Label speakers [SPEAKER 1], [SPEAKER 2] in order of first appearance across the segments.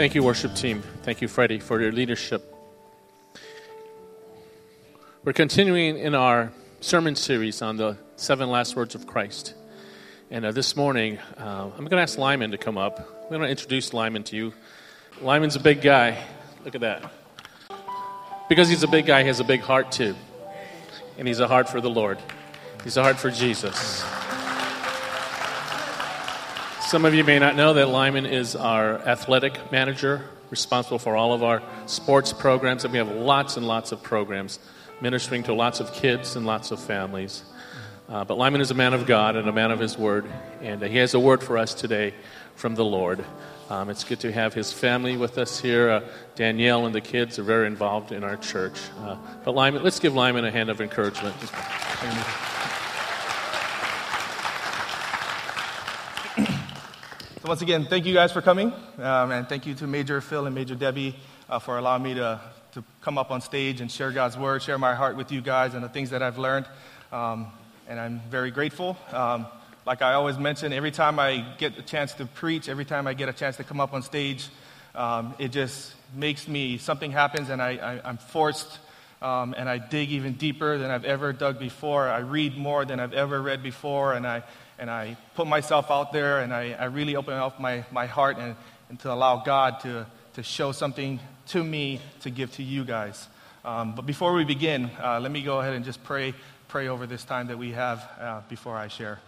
[SPEAKER 1] Thank you, worship team. Thank you, Freddie, for your leadership. We're continuing in our sermon series on the seven last words of Christ. And uh, this morning, uh, I'm going to ask Lyman to come up. I'm going to introduce Lyman to you. Lyman's a big guy. Look at that. Because he's a big guy, he has a big heart too. And he's a heart for the Lord, he's a heart for Jesus. Some of you may not know that Lyman is our athletic manager, responsible for all of our sports programs, and we have lots and lots of programs ministering to lots of kids and lots of families. Uh, but Lyman is a man of God and a man of his word, and uh, he has a word for us today from the Lord. Um, it's good to have his family with us here. Uh, Danielle and the kids are very involved in our church. Uh, but Lyman, let's give Lyman a hand of encouragement.
[SPEAKER 2] So once again, thank you guys for coming, um, and thank you to Major Phil and Major Debbie uh, for allowing me to, to come up on stage and share God's word, share my heart with you guys and the things that I've learned. Um, and I'm very grateful. Um, like I always mention, every time I get a chance to preach, every time I get a chance to come up on stage, um, it just makes me, something happens and I, am forced um, and I dig even deeper than I've ever dug before. I read more than I've ever read before, and I, and I put myself out there and I, I really open up my, my heart and, and to allow God to, to show something to me to give to you guys. Um, but before we begin, uh, let me go ahead and just pray, pray over this time that we have uh, before I share.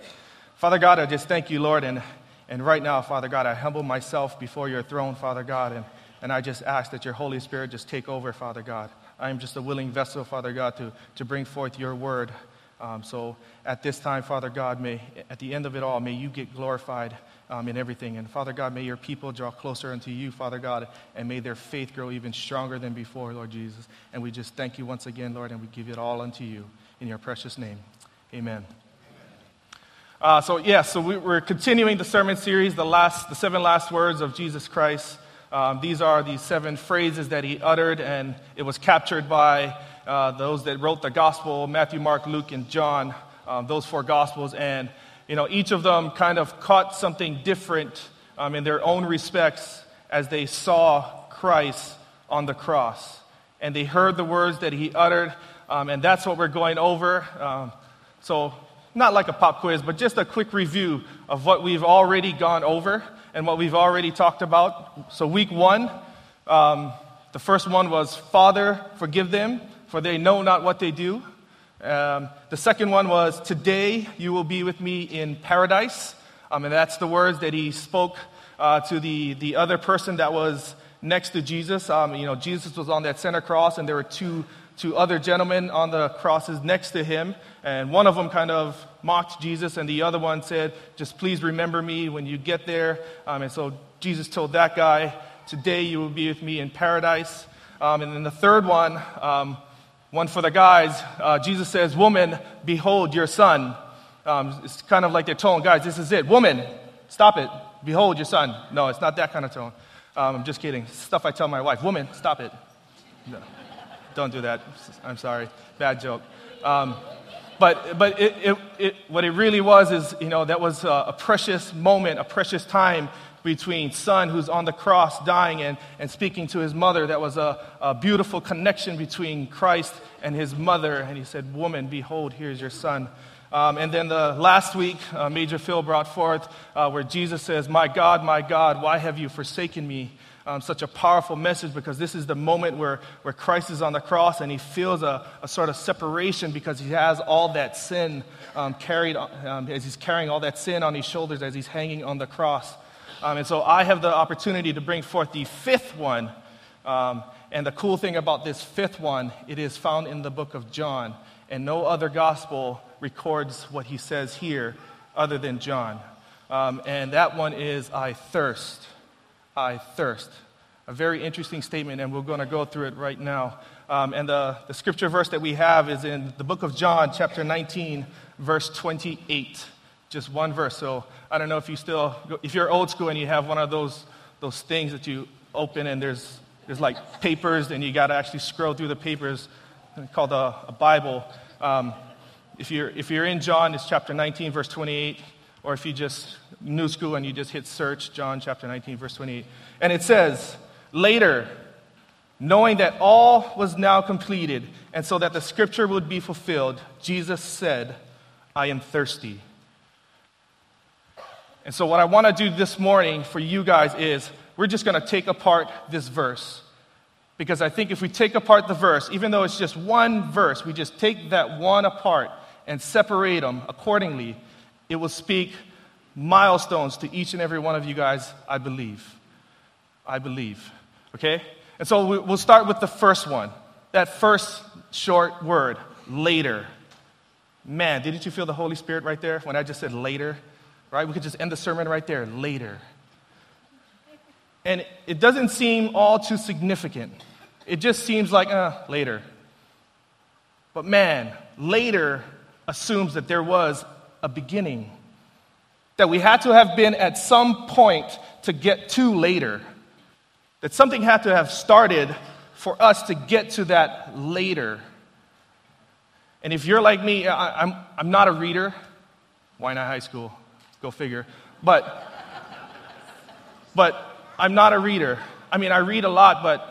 [SPEAKER 2] Father God, I just thank you, Lord, and, and right now, Father God, I humble myself before your throne, Father God, and, and I just ask that your Holy Spirit just take over, Father God. I am just a willing vessel, Father God, to, to bring forth your word. Um, so at this time, Father God, may, at the end of it all, may you get glorified um, in everything. And Father God, may your people draw closer unto you, Father God, and may their faith grow even stronger than before, Lord Jesus. And we just thank you once again, Lord, and we give it all unto you in your precious name. Amen. Uh, so, yes, yeah, so we, are continuing the sermon series, the, last, the seven last words of Jesus Christ. Um, these are the seven phrases that he uttered, and it was captured by uh, those that wrote the gospel Matthew, Mark, Luke, and John, um, those four gospels. And, you know, each of them kind of caught something different um, in their own respects as they saw Christ on the cross. And they heard the words that he uttered, um, and that's what we're going over. Um, so, not like a pop quiz, but just a quick review of what we've already gone over and what we've already talked about. So, week one, um, the first one was Father, forgive them for they know not what they do. Um, the second one was, Today you will be with me in paradise. Um, and that's the words that he spoke uh, to the, the other person that was next to Jesus. Um, you know, Jesus was on that center cross, and there were two, two other gentlemen on the crosses next to him. And one of them kind of mocked Jesus, and the other one said, Just please remember me when you get there. Um, and so Jesus told that guy, Today you will be with me in paradise. Um, and then the third one, um, one for the guys, uh, Jesus says, Woman, behold your son. Um, it's kind of like their tone, guys, this is it. Woman, stop it. Behold your son. No, it's not that kind of tone. Um, I'm just kidding. Stuff I tell my wife. Woman, stop it. No, don't do that. I'm sorry. Bad joke. Um, but but it, it, it, what it really was is, you know, that was a, a precious moment, a precious time between son who's on the cross dying and, and speaking to his mother. That was a, a beautiful connection between Christ and his mother. And he said, Woman, behold, here's your son. Um, and then the last week, uh, Major Phil brought forth uh, where Jesus says, My God, my God, why have you forsaken me? Um, such a powerful message because this is the moment where, where Christ is on the cross and he feels a, a sort of separation because he has all that sin um, carried, um, as he's carrying all that sin on his shoulders as he's hanging on the cross. Um, and so I have the opportunity to bring forth the fifth one. Um, and the cool thing about this fifth one, it is found in the book of John. And no other gospel records what he says here other than John. Um, and that one is, I thirst. I thirst. A very interesting statement, and we're going to go through it right now. Um, and the, the scripture verse that we have is in the book of John, chapter 19, verse 28 just one verse. So I don't know if you still, if you're old school and you have one of those, those things that you open and there's, there's like papers and you got to actually scroll through the papers called a, a Bible. Um, if, you're, if you're in John, it's chapter 19, verse 28. Or if you just new school and you just hit search, John chapter 19, verse 28. And it says, Later, knowing that all was now completed, and so that the scripture would be fulfilled, Jesus said, I am thirsty. And so, what I want to do this morning for you guys is we're just going to take apart this verse. Because I think if we take apart the verse, even though it's just one verse, we just take that one apart and separate them accordingly, it will speak milestones to each and every one of you guys, I believe. I believe. Okay? And so we'll start with the first one. That first short word, later. Man, didn't you feel the Holy Spirit right there when I just said later? Right? We could just end the sermon right there, later. And it doesn't seem all too significant. It just seems like, uh, later. But man, later assumes that there was a beginning. That we had to have been at some point to get to later. That something had to have started for us to get to that later. And if you're like me, I, am I'm, I'm not a reader. Why not high school? Go figure. But, but I'm not a reader. I mean, I read a lot, but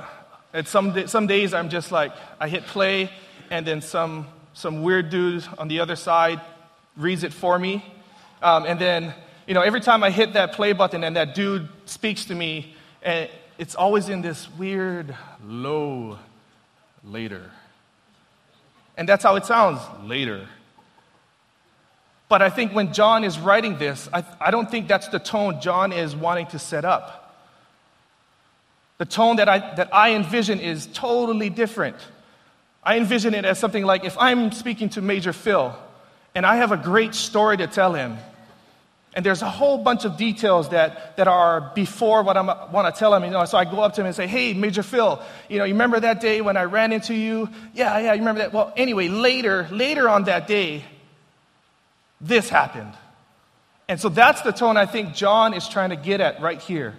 [SPEAKER 2] at some, some days I'm just like, I hit play, and then some, some weird dude on the other side reads it for me. Um, and then, you know, every time I hit that play button and that dude speaks to me, and it's always in this weird, low, later. And that's how it sounds later. But I think when John is writing this, I, I don't think that's the tone John is wanting to set up. The tone that I, that I envision is totally different. I envision it as something like if I'm speaking to Major Phil and I have a great story to tell him, and there's a whole bunch of details that, that are before what I want to tell him. You know, so I go up to him and say, Hey, Major Phil, you know, you remember that day when I ran into you? Yeah, yeah, you remember that? Well, anyway, later, later on that day, this happened. And so that's the tone I think John is trying to get at right here.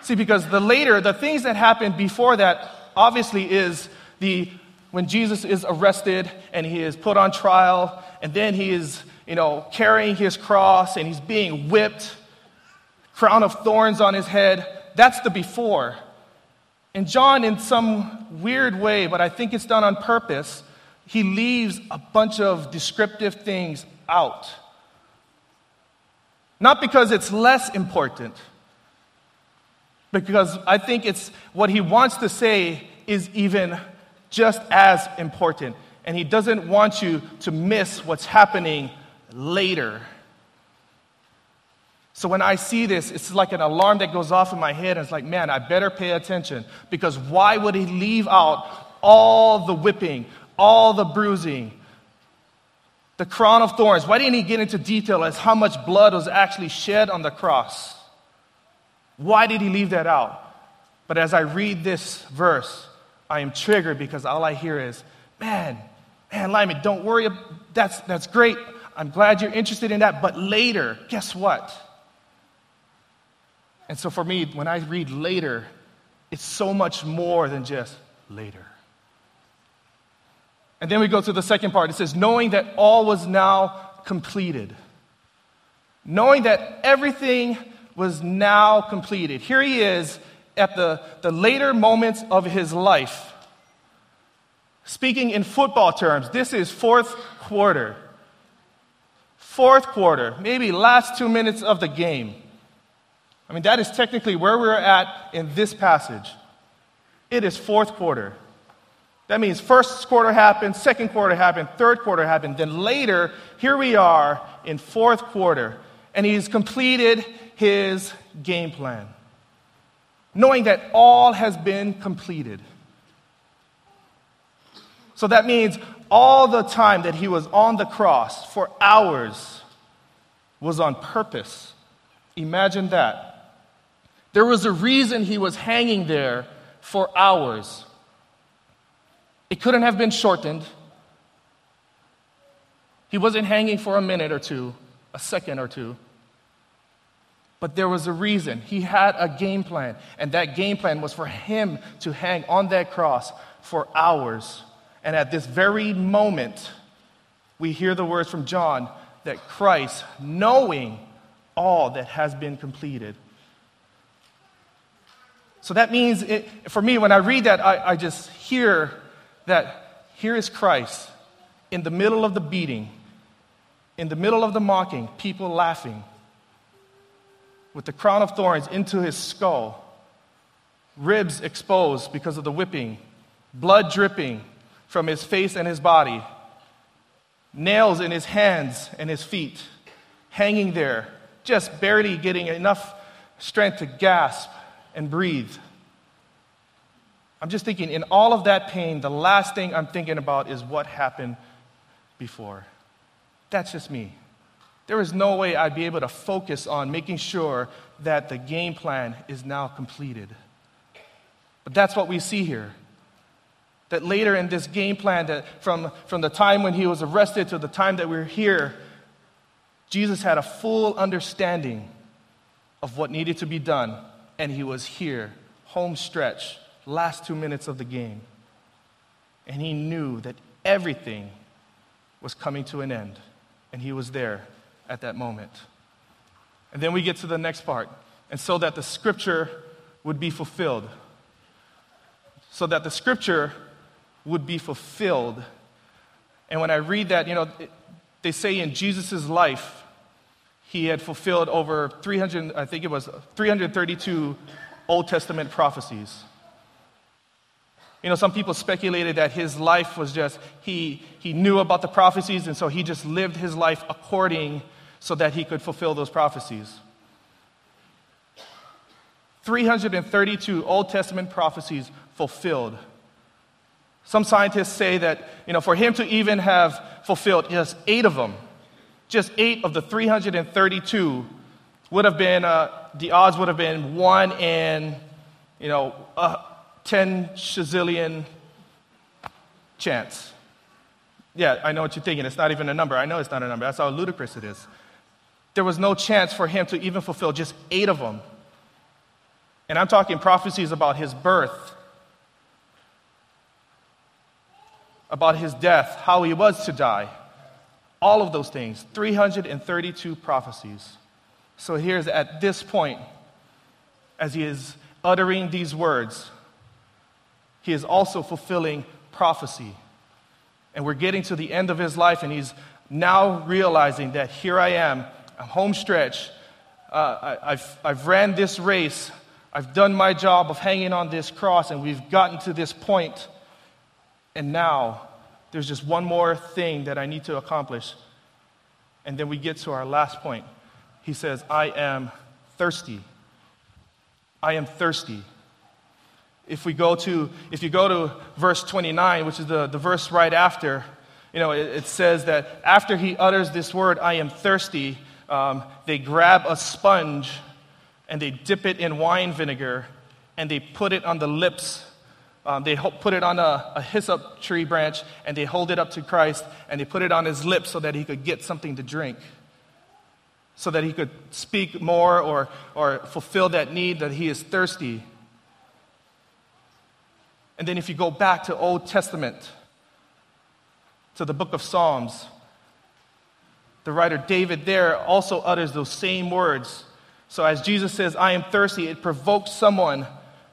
[SPEAKER 2] See, because the later, the things that happened before that, obviously, is the when Jesus is arrested and he is put on trial, and then he is, you know, carrying his cross and he's being whipped, crown of thorns on his head. That's the before. And John, in some weird way, but I think it's done on purpose, he leaves a bunch of descriptive things out. Not because it's less important, because I think it's what he wants to say is even just as important. And he doesn't want you to miss what's happening later. So when I see this, it's like an alarm that goes off in my head, and it's like, man, I better pay attention. Because why would he leave out all the whipping, all the bruising, the crown of thorns? Why didn't he get into detail as how much blood was actually shed on the cross? Why did he leave that out? But as I read this verse, I am triggered because all I hear is, man, man, Lyman, don't worry. That's, that's great. I'm glad you're interested in that. But later, guess what? And so for me, when I read later, it's so much more than just later. And then we go to the second part. It says, knowing that all was now completed. Knowing that everything was now completed. Here he is at the, the later moments of his life. Speaking in football terms, this is fourth quarter. Fourth quarter, maybe last two minutes of the game. I mean, that is technically where we're at in this passage. It is fourth quarter. That means first quarter happened, second quarter happened, third quarter happened. Then later, here we are in fourth quarter, and he's completed his game plan, knowing that all has been completed. So that means all the time that he was on the cross for hours was on purpose. Imagine that. There was a reason he was hanging there for hours. It couldn't have been shortened. He wasn't hanging for a minute or two, a second or two. But there was a reason. He had a game plan, and that game plan was for him to hang on that cross for hours. And at this very moment, we hear the words from John that Christ, knowing all that has been completed. So that means, it, for me, when I read that, I, I just hear that here is Christ in the middle of the beating, in the middle of the mocking, people laughing, with the crown of thorns into his skull, ribs exposed because of the whipping, blood dripping from his face and his body, nails in his hands and his feet, hanging there, just barely getting enough strength to gasp and breathe. I'm just thinking, in all of that pain, the last thing I'm thinking about is what happened before. That's just me. There is no way I'd be able to focus on making sure that the game plan is now completed. But that's what we see here. That later in this game plan, that from, from the time when he was arrested to the time that we're here, Jesus had a full understanding of what needed to be done, and he was here, home stretch, last two minutes of the game. And he knew that everything was coming to an end, and he was there at that moment. And then we get to the next part. And so that the scripture would be fulfilled. So that the scripture would be fulfilled. And when I read that, you know, they say in Jesus' life, he had fulfilled over 300, I think it was 332 Old Testament prophecies. You know, some people speculated that his life was just, he, he knew about the prophecies, and so he just lived his life according so that he could fulfill those prophecies. 332 Old Testament prophecies fulfilled. Some scientists say that, you know, for him to even have fulfilled just eight of them, just eight of the 332 would have been, uh, the odds would have been one in, you know, uh, 10 shazillion chance. Yeah, I know what you're thinking. It's not even a number. I know it's not a number. That's how ludicrous it is. There was no chance for him to even fulfill just eight of them. And I'm talking prophecies about his birth, about his death, how he was to die. All of those things. 332 prophecies. So here's at this point, as he is uttering these words, he is also fulfilling prophecy. And we're getting to the end of his life, and he's now realizing that here I am, I'm home stretch. Uh, I, have I've ran this race. I've done my job of hanging on this cross, and we've gotten to this point. And now there's just one more thing that I need to accomplish. And then we get to our last point. He says, I am thirsty. I am thirsty. If we go to, if you go to verse 29, which is the, the verse right after, you know, it, it says that after he utters this word, I am thirsty, um, they grab a sponge and they dip it in wine vinegar and they put it on the lips. Um, they put it on a, a hyssop tree branch and they hold it up to Christ and they put it on his lips so that he could get something to drink so that he could speak more or, or fulfill that need that he is thirsty. And then if you go back to Old Testament, to the book of Psalms, the writer David there also utters those same words. So as Jesus says, I am thirsty, it provokes someone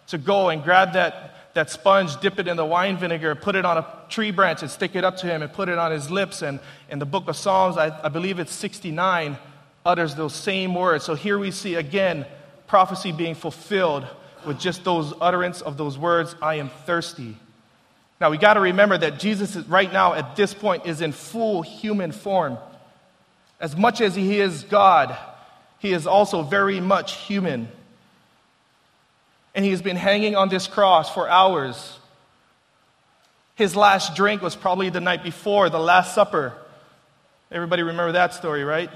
[SPEAKER 2] to go and grab that, that sponge, dip it in the wine vinegar, put it on a tree branch and stick it up to him and put it on his lips. And in the book of Psalms, I, I believe it's 69, utters those same words. So here we see again prophecy being fulfilled with just those utterance of those words, I am thirsty. Now we got to remember that Jesus is, right now at this point is in full human form. As much as he is God, he is also very much human. And he has been hanging on this cross for hours. His last drink was probably the night before, the Last Supper. Everybody remember that story, right?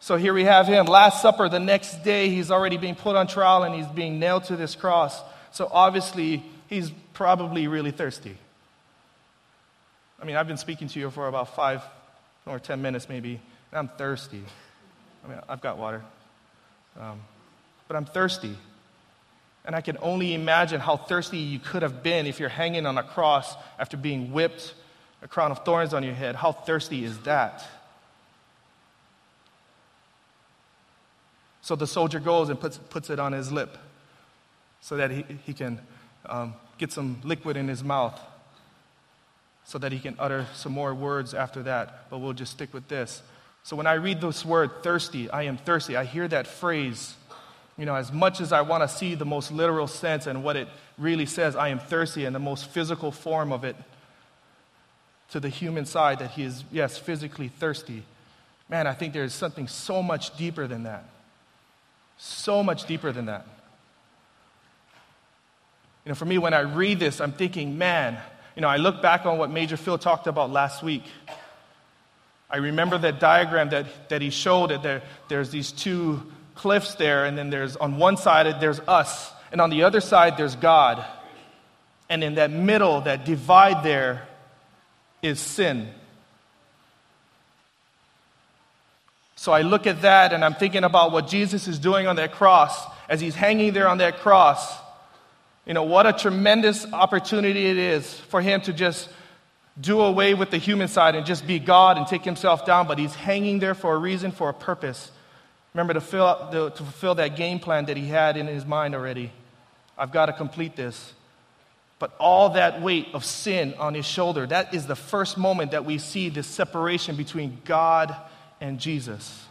[SPEAKER 2] So here we have him, Last Supper. The next day, he's already being put on trial and he's being nailed to this cross. So obviously, he's probably really thirsty. I mean, I've been speaking to you for about five or ten minutes, maybe, I'm thirsty. I mean, I've got water, um, but I'm thirsty. And I can only imagine how thirsty you could have been if you're hanging on a cross after being whipped, a crown of thorns on your head. How thirsty is that? So the soldier goes and puts, puts it on his lip so that he, he can um, get some liquid in his mouth so that he can utter some more words after that. But we'll just stick with this. So when I read this word, thirsty, I am thirsty, I hear that phrase. You know, as much as I want to see the most literal sense and what it really says, I am thirsty, and the most physical form of it to the human side, that he is, yes, physically thirsty. Man, I think there's something so much deeper than that. So much deeper than that. You know, for me, when I read this, I'm thinking, man, you know, I look back on what Major Phil talked about last week. I remember that diagram that, that he showed that there, there's these two cliffs there, and then there's on one side there's us, and on the other side there's God. And in that middle, that divide there, is sin. So I look at that and I'm thinking about what Jesus is doing on that cross as he's hanging there on that cross. You know, what a tremendous opportunity it is for him to just do away with the human side and just be God and take himself down, but he's hanging there for a reason, for a purpose. Remember to, fill, to, to fulfill that game plan that he had in his mind already. I've got to complete this. But all that weight of sin on his shoulder, that is the first moment that we see this separation between God and Jesus.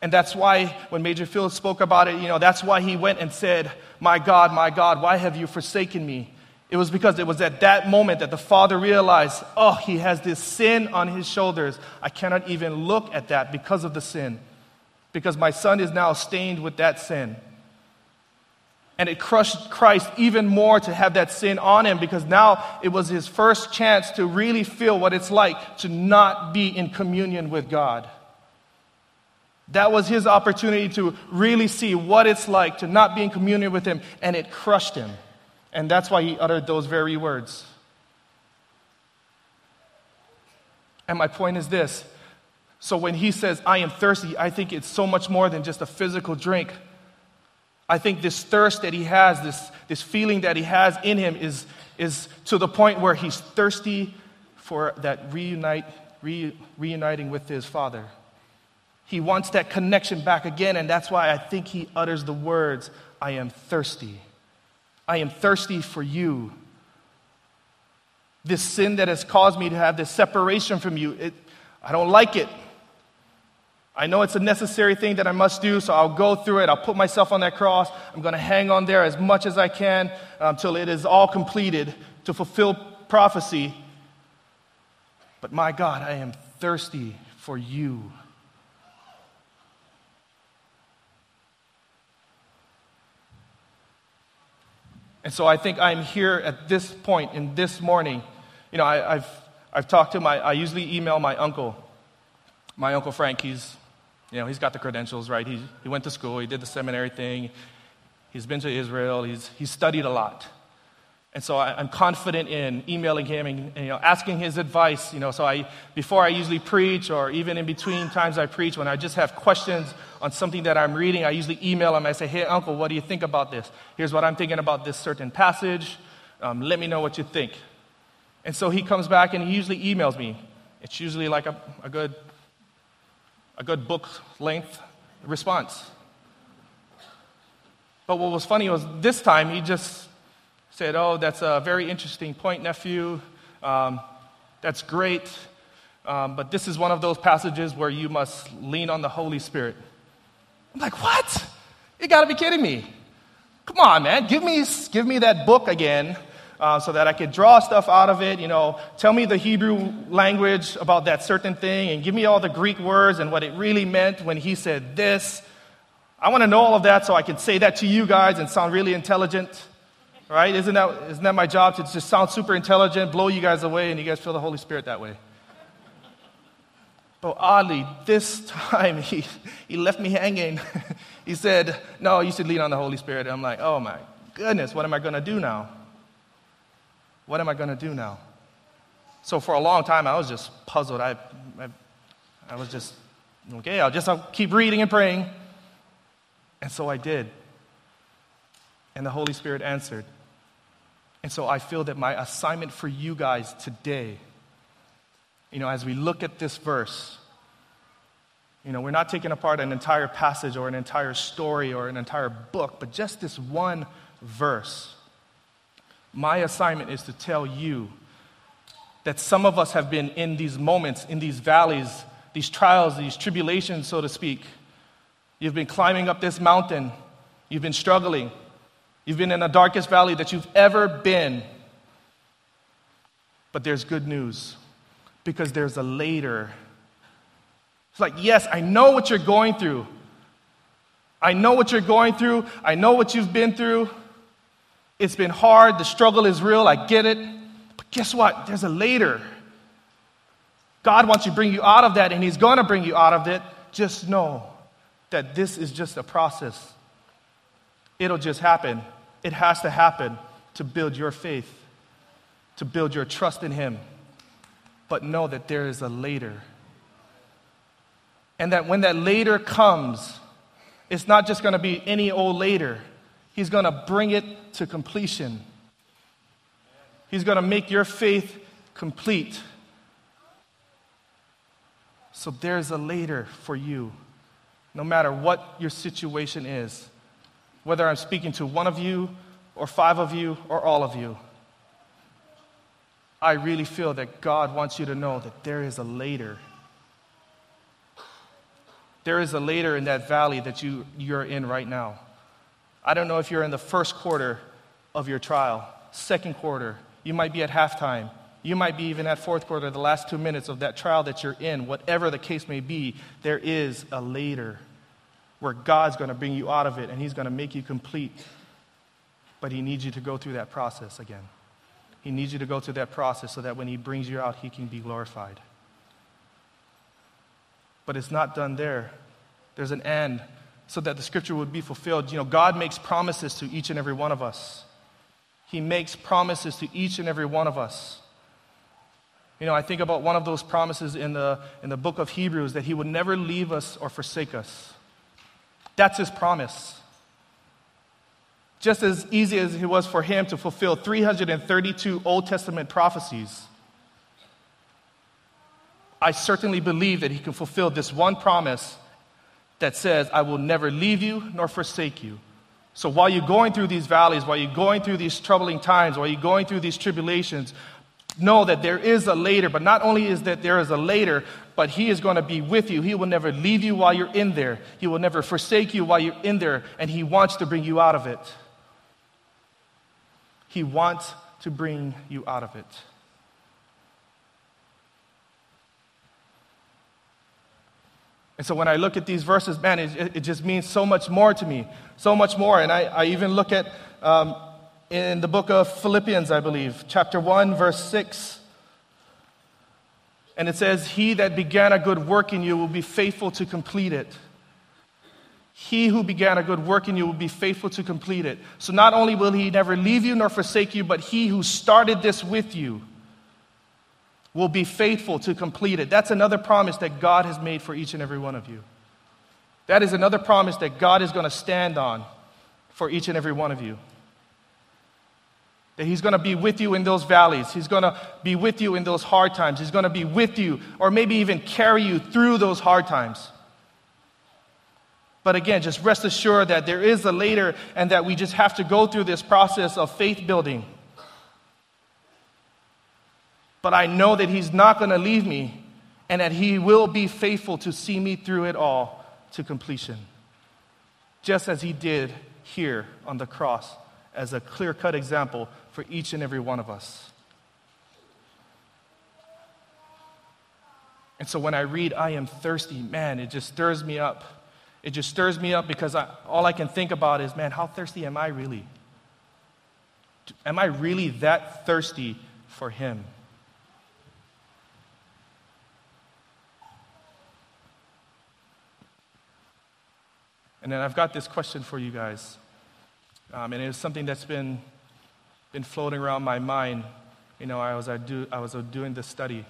[SPEAKER 2] And that's why when Major Phil spoke about it, you know, that's why he went and said, My God, my God, why have you forsaken me? It was because it was at that moment that the father realized, oh, he has this sin on his shoulders. I cannot even look at that because of the sin, because my son is now stained with that sin. And it crushed Christ even more to have that sin on him because now it was his first chance to really feel what it's like to not be in communion with God. That was his opportunity to really see what it's like to not be in communion with him, and it crushed him. And that's why he uttered those very words. And my point is this so when he says, I am thirsty, I think it's so much more than just a physical drink. I think this thirst that he has, this, this feeling that he has in him, is, is to the point where he's thirsty for that reunite, re, reuniting with his father. He wants that connection back again, and that's why I think he utters the words, I am thirsty. I am thirsty for you. This sin that has caused me to have this separation from you, it, I don't like it. I know it's a necessary thing that I must do, so I'll go through it. I'll put myself on that cross. I'm going to hang on there as much as I can until it is all completed to fulfill prophecy. But my God, I am thirsty for you. And so I think I'm here at this point in this morning. You know, I, have I've talked to my, I usually email my uncle, my uncle Frank. He's, you know, he's got the credentials, right? He, he went to school, he did the seminary thing, he's been to Israel, he's, he's studied a lot. And so I, am confident in emailing him and, and, you know, asking his advice. You know, so I, before I usually preach, or even in between times I preach, when I just have questions on something that I'm reading, I usually email him. I say, "Hey, Uncle, what do you think about this? Here's what I'm thinking about this certain passage. Um, let me know what you think." And so he comes back and he usually emails me. It's usually like a, a good, a good book length response. But what was funny was this time he just said, Oh, that's a very interesting point, nephew. Um, that's great. Um, but this is one of those passages where you must lean on the Holy Spirit. I'm like, What? You gotta be kidding me. Come on, man. Give me, give me that book again uh, so that I could draw stuff out of it. You know, tell me the Hebrew language about that certain thing and give me all the Greek words and what it really meant when he said this. I want to know all of that so I can say that to you guys and sound really intelligent right? Isn't that, isn't that my job to just sound super intelligent, blow you guys away, and you guys feel the Holy Spirit that way? But oddly, this time he, he left me hanging. he said, No, you should lean on the Holy Spirit. And I'm like, Oh my goodness, what am I going to do now? What am I going to do now? So for a long time, I was just puzzled. I, I, I was just, okay, I'll just I'll keep reading and praying. And so I did. And the Holy Spirit answered. And so I feel that my assignment for you guys today, you know, as we look at this verse, You know, we're not taking apart an entire passage or an entire story or an entire book, but just this one verse. My assignment is to tell you that some of us have been in these moments, in these valleys, these trials, these tribulations, so to speak. You've been climbing up this mountain, you've been struggling, you've been in the darkest valley that you've ever been. But there's good news because there's a later. It's like, yes, I know what you're going through. I know what you're going through. I know what you've been through. It's been hard. The struggle is real. I get it. But guess what? There's a later. God wants to bring you out of that, and He's going to bring you out of it. Just know that this is just a process. It'll just happen. It has to happen to build your faith to build your trust in Him. But know that there is a later. And that when that later comes, it's not just going to be any old later. He's going to bring it to completion. He's going to make your faith complete. So there's a later for you, no matter what your situation is, whether I'm speaking to one of you, or five of you, or all of you. I really feel that God wants you to know that there is a later. There is a later in that valley that you, you're in right now. I don't know if you're in the first quarter of your trial, second quarter. You might be at halftime. You might be even at fourth quarter, the last two minutes of that trial that you're in. Whatever the case may be, there is a later where God's going to bring you out of it and He's going to make you complete. But He needs you to go through that process again. He needs you to go through that process so that when He brings you out, He can be glorified. But it's not done there. There's an end so that the scripture would be fulfilled. You know, God makes promises to each and every one of us. He makes promises to each and every one of us. You know, I think about one of those promises in the, in the book of Hebrews that He would never leave us or forsake us. That's His promise just as easy as it was for him to fulfill 332 Old Testament prophecies, I certainly believe that he can fulfill this one promise that says, I will never leave you nor forsake you. So while you're going through these valleys, while you're going through these troubling times, while you're going through these tribulations, know that there is a later. But not only is that there is a later, but He is going to be with you. He will never leave you while you're in there, He will never forsake you while you're in there, and He wants to bring you out of it. He wants to bring you out of it. And so when I look at these verses, man, it, it just means so much more to me, so much more. And I, I even look at um, in the book of Philippians, I believe, chapter 1, verse 6. And it says, He that began a good work in you will be faithful to complete it. He who began a good work in you will be faithful to complete it. So not only will he never leave you nor forsake you, but he who started this with you will be faithful to complete it. That's another promise that God has made for each and every one of you. That is another promise that God is going to stand on for each and every one of you. That He's going to be with you in those valleys. He's going to be with you in those hard times. He's going to be with you, or maybe even carry you through those hard times. But again, just rest assured that there is a later and that we just have to go through this process of faith building. But I know that He's not going to leave me and that He will be faithful to see me through it all to completion. Just as He did here on the cross as a clear cut example for each and every one of us. And so when I read, I am thirsty, man, it just stirs me up it just stirs me up because I, all I can think about is, man, how thirsty am I really? Am I really that thirsty for Him? And then I've got this question for you guys. Um, and was something that's been, been floating around my mind. You know, I was, I, do, I was doing this study.